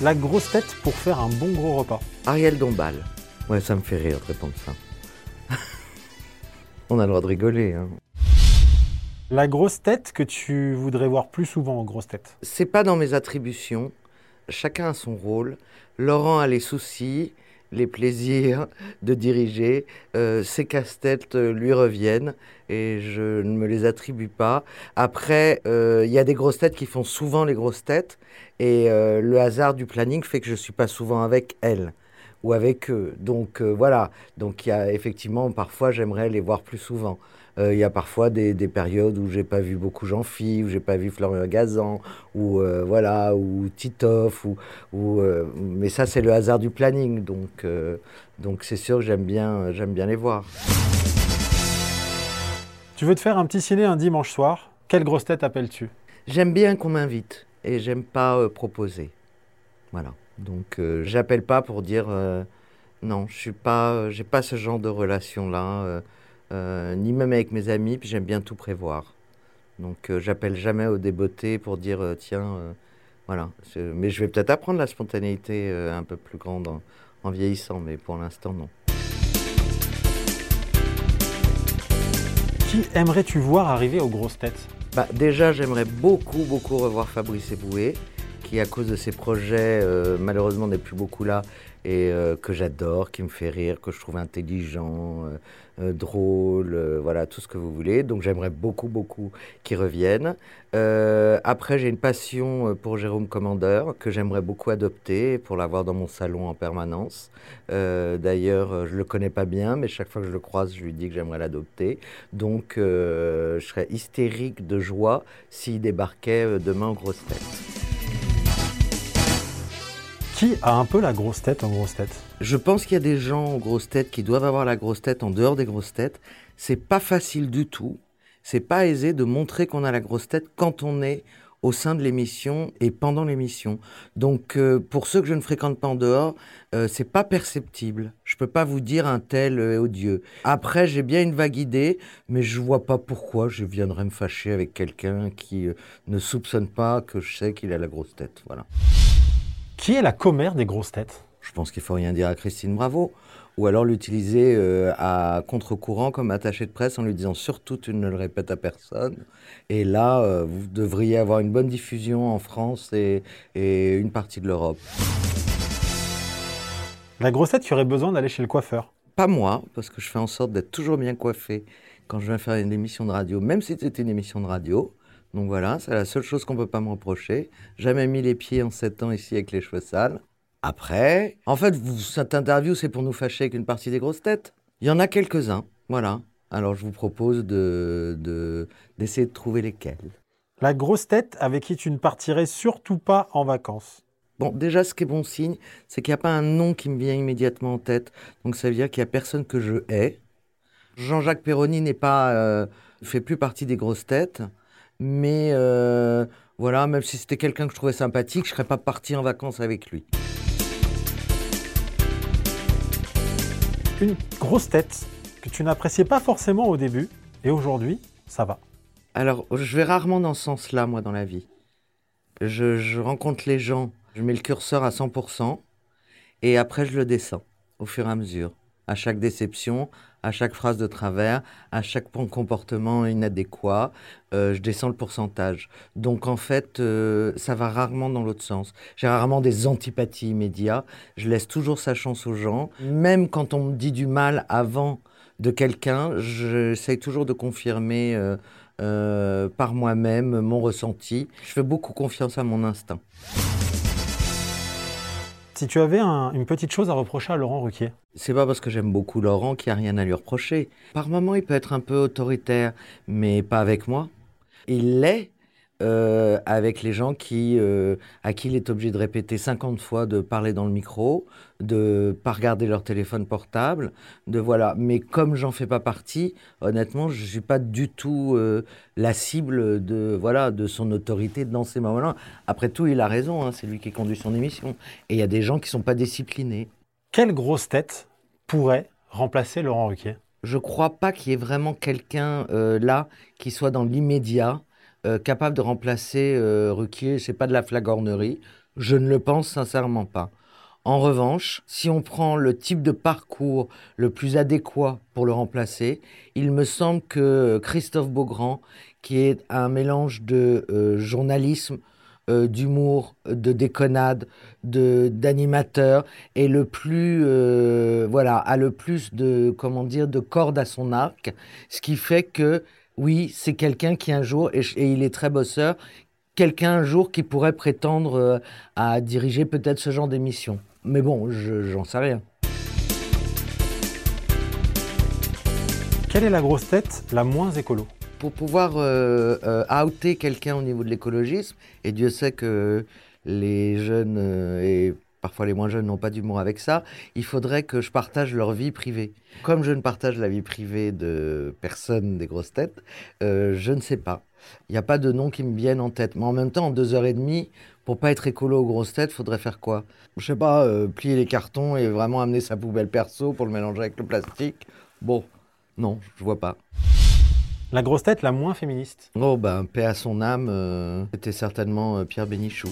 La grosse tête pour faire un bon gros repas. Ariel Dombal. Ouais, ça me fait rire de répondre ça. On a le droit de rigoler. Hein. La grosse tête que tu voudrais voir plus souvent en grosse tête. C'est pas dans mes attributions. Chacun a son rôle. Laurent a les soucis, les plaisirs de diriger. Euh, ses casse-têtes euh, lui reviennent et je ne me les attribue pas. Après, euh, il y a des grosses têtes qui font souvent les grosses têtes et le hasard du planning fait que je ne suis pas souvent avec elles ou avec eux. Donc voilà, donc il y a effectivement parfois j'aimerais les voir plus souvent. Il y a parfois des, périodes où j'ai pas vu beaucoup Jean-Phi, où j'ai pas vu Florian Gazan, ou voilà, ou Titoff, ou, ou mais ça c'est le hasard du planning, donc donc c'est sûr que j'aime bien j'aime bien les voir. Tu veux te faire un petit ciné un dimanche soir? Quelle grosse tête appelles-tu? J'aime bien qu'on m'invite et j'aime pas euh, proposer. Voilà. Donc euh, j'appelle pas pour dire euh, non, je suis pas, j'ai pas ce genre de relation là, ni même avec mes amis. Puis j'aime bien tout prévoir. Donc j'appelle jamais au débeauté pour dire tiens, voilà. Mais je vais peut-être apprendre la spontanéité un peu plus grande en vieillissant, mais pour l'instant non. Qui aimerais-tu voir arriver aux grosses têtes? Bah, Déjà, j'aimerais beaucoup, beaucoup revoir Fabrice Eboué, qui, à cause de ses projets, euh, malheureusement n'est plus beaucoup là, et euh, que j'adore, qui me fait rire, que je trouve intelligent, euh, drôle, voilà, tout ce que vous voulez. Donc j'aimerais beaucoup, beaucoup qu'il revienne. après, j'ai une passion pour Jérôme Commandeur, que j'aimerais beaucoup adopter pour l'avoir dans mon salon en permanence. D'ailleurs, je le connais pas bien, mais chaque fois que je le croise, je lui dis que j'aimerais l'adopter. Donc je serais hystérique de joie s'il débarquait demain en grosse tête. Qui a un peu la grosse tête en grosse tête? Je pense qu'il y a des gens en grosse tête qui doivent avoir la grosse tête en dehors des grosses têtes. C'est pas facile du tout. C'est pas aisé de montrer qu'on a la grosse tête quand on est au sein de l'émission et pendant l'émission. Donc euh, pour ceux que je ne fréquente pas en dehors, euh, c'est pas perceptible. Je peux pas vous dire un tel euh, odieux. Après, j'ai bien une vague idée, mais je vois pas pourquoi je viendrais me fâcher avec quelqu'un qui ne soupçonne pas que je sais qu'il a la grosse tête. Voilà. Qui est la commère des grosses têtes? Je pense qu'il faut rien dire à Christine Bravo. Ou alors l'utiliser euh, à contre-courant comme attaché de presse en lui disant surtout tu ne le répètes à personne. Et là, euh, vous devriez avoir une bonne diffusion en France et, et une partie de l'Europe. La grosse tête, tu aurais besoin d'aller chez le coiffeur Pas moi, parce que je fais en sorte d'être toujours bien coiffé quand je viens faire une émission de radio, même si c'était une émission de radio. Donc voilà, c'est la seule chose qu'on ne peut pas me reprocher. Jamais mis les pieds en sept ans ici avec les cheveux sales. Après, en fait, cette interview, c'est pour nous fâcher avec une partie des grosses têtes. Il y en a quelques-uns, voilà. Alors je vous propose d'essayer de, d'essayer de trouver lesquels. La grosse tête avec qui tu ne partirais surtout pas en vacances Bon, déjà, ce qui est bon signe, c'est qu'il n'y a pas un nom qui me vient immédiatement en tête. Donc ça veut dire qu'il n'y a personne que je hais. Jean-Jacques Perroni n'est pas, euh, fait plus partie des grosses têtes. Mais euh, voilà, même si c'était quelqu'un que je trouvais sympathique, je ne serais pas parti en vacances avec lui. Une grosse tête que tu n'appréciais pas forcément au début, et aujourd'hui, ça va. Alors, je vais rarement dans ce sens-là, moi, dans la vie. Je, je, rencontre les gens, je mets le curseur à 100%, et après, je le descends au fur et à mesure. À chaque déception, à chaque phrase de travers, à chaque comportement inadéquat, euh, je descends le pourcentage. Donc en fait, euh, ça va rarement dans l'autre sens. J'ai rarement des antipathies immédiates. Je laisse toujours sa chance aux gens. Même quand on me dit du mal avant de quelqu'un, j'essaye toujours de confirmer euh, par moi-même mon ressenti. Je fais beaucoup confiance à mon instinct. Si tu avais une petite chose à reprocher à Laurent Ruquier C'est pas parce que j'aime beaucoup Laurent qu'il n'y a rien à lui reprocher. Par moments, il peut être un peu autoritaire, mais pas avec moi. Il l'est, euh, avec les gens qui, euh, à qui il est obligé de répéter 50 fois de parler dans le micro, de pas regarder leur téléphone portable, de voilà. Mais comme j'en fais pas partie, honnêtement, je suis pas du tout euh, la cible de voilà de son autorité dans ces moments-là. Après tout, il a raison, hein, c'est lui qui conduit son émission. Et il y a des gens qui sont pas disciplinés. Quelle grosse tête pourrait remplacer Laurent Ruquier? Je crois pas qu'il y ait vraiment quelqu'un là qui soit dans l'immédiat euh, capable de remplacer euh, Ruquier. C'est pas de la flagornerie. Je ne le pense sincèrement pas. En revanche, si on prend le type de parcours le plus adéquat pour le remplacer, il me semble que Christophe Beaugrand, qui est un mélange de euh, journalisme, euh, d'humour, de déconnade, de d'animateur, est le plus voilà a le plus de comment dire de cordes à son arc, ce qui fait que oui c'est quelqu'un qui un jour et, et il est très bosseur, quelqu'un un jour qui pourrait prétendre à diriger peut-être ce genre d'émission. Mais bon, j'en sais rien. Quelle est la grosse tête la moins écolo? Pour pouvoir euh, euh, outer quelqu'un au niveau de l'écologisme, et Dieu sait que les jeunes euh, et parfois les moins jeunes n'ont pas d'humour avec ça, il faudrait que je partage leur vie privée. Comme je ne partage la vie privée de personne des grosses têtes, je ne sais pas. Il n'y a pas de nom qui me vienne en tête. Mais en même temps, en deux heures et demie, pour pas être écolo aux grosses têtes, faudrait faire quoi? Je sais pas, euh, plier les cartons et vraiment amener sa poubelle perso pour le mélanger avec le plastique? Bon, non, je vois pas. La grosse tête la moins féministe Oh ben, paix à son âme, euh, c'était certainement euh, Pierre Bénichou.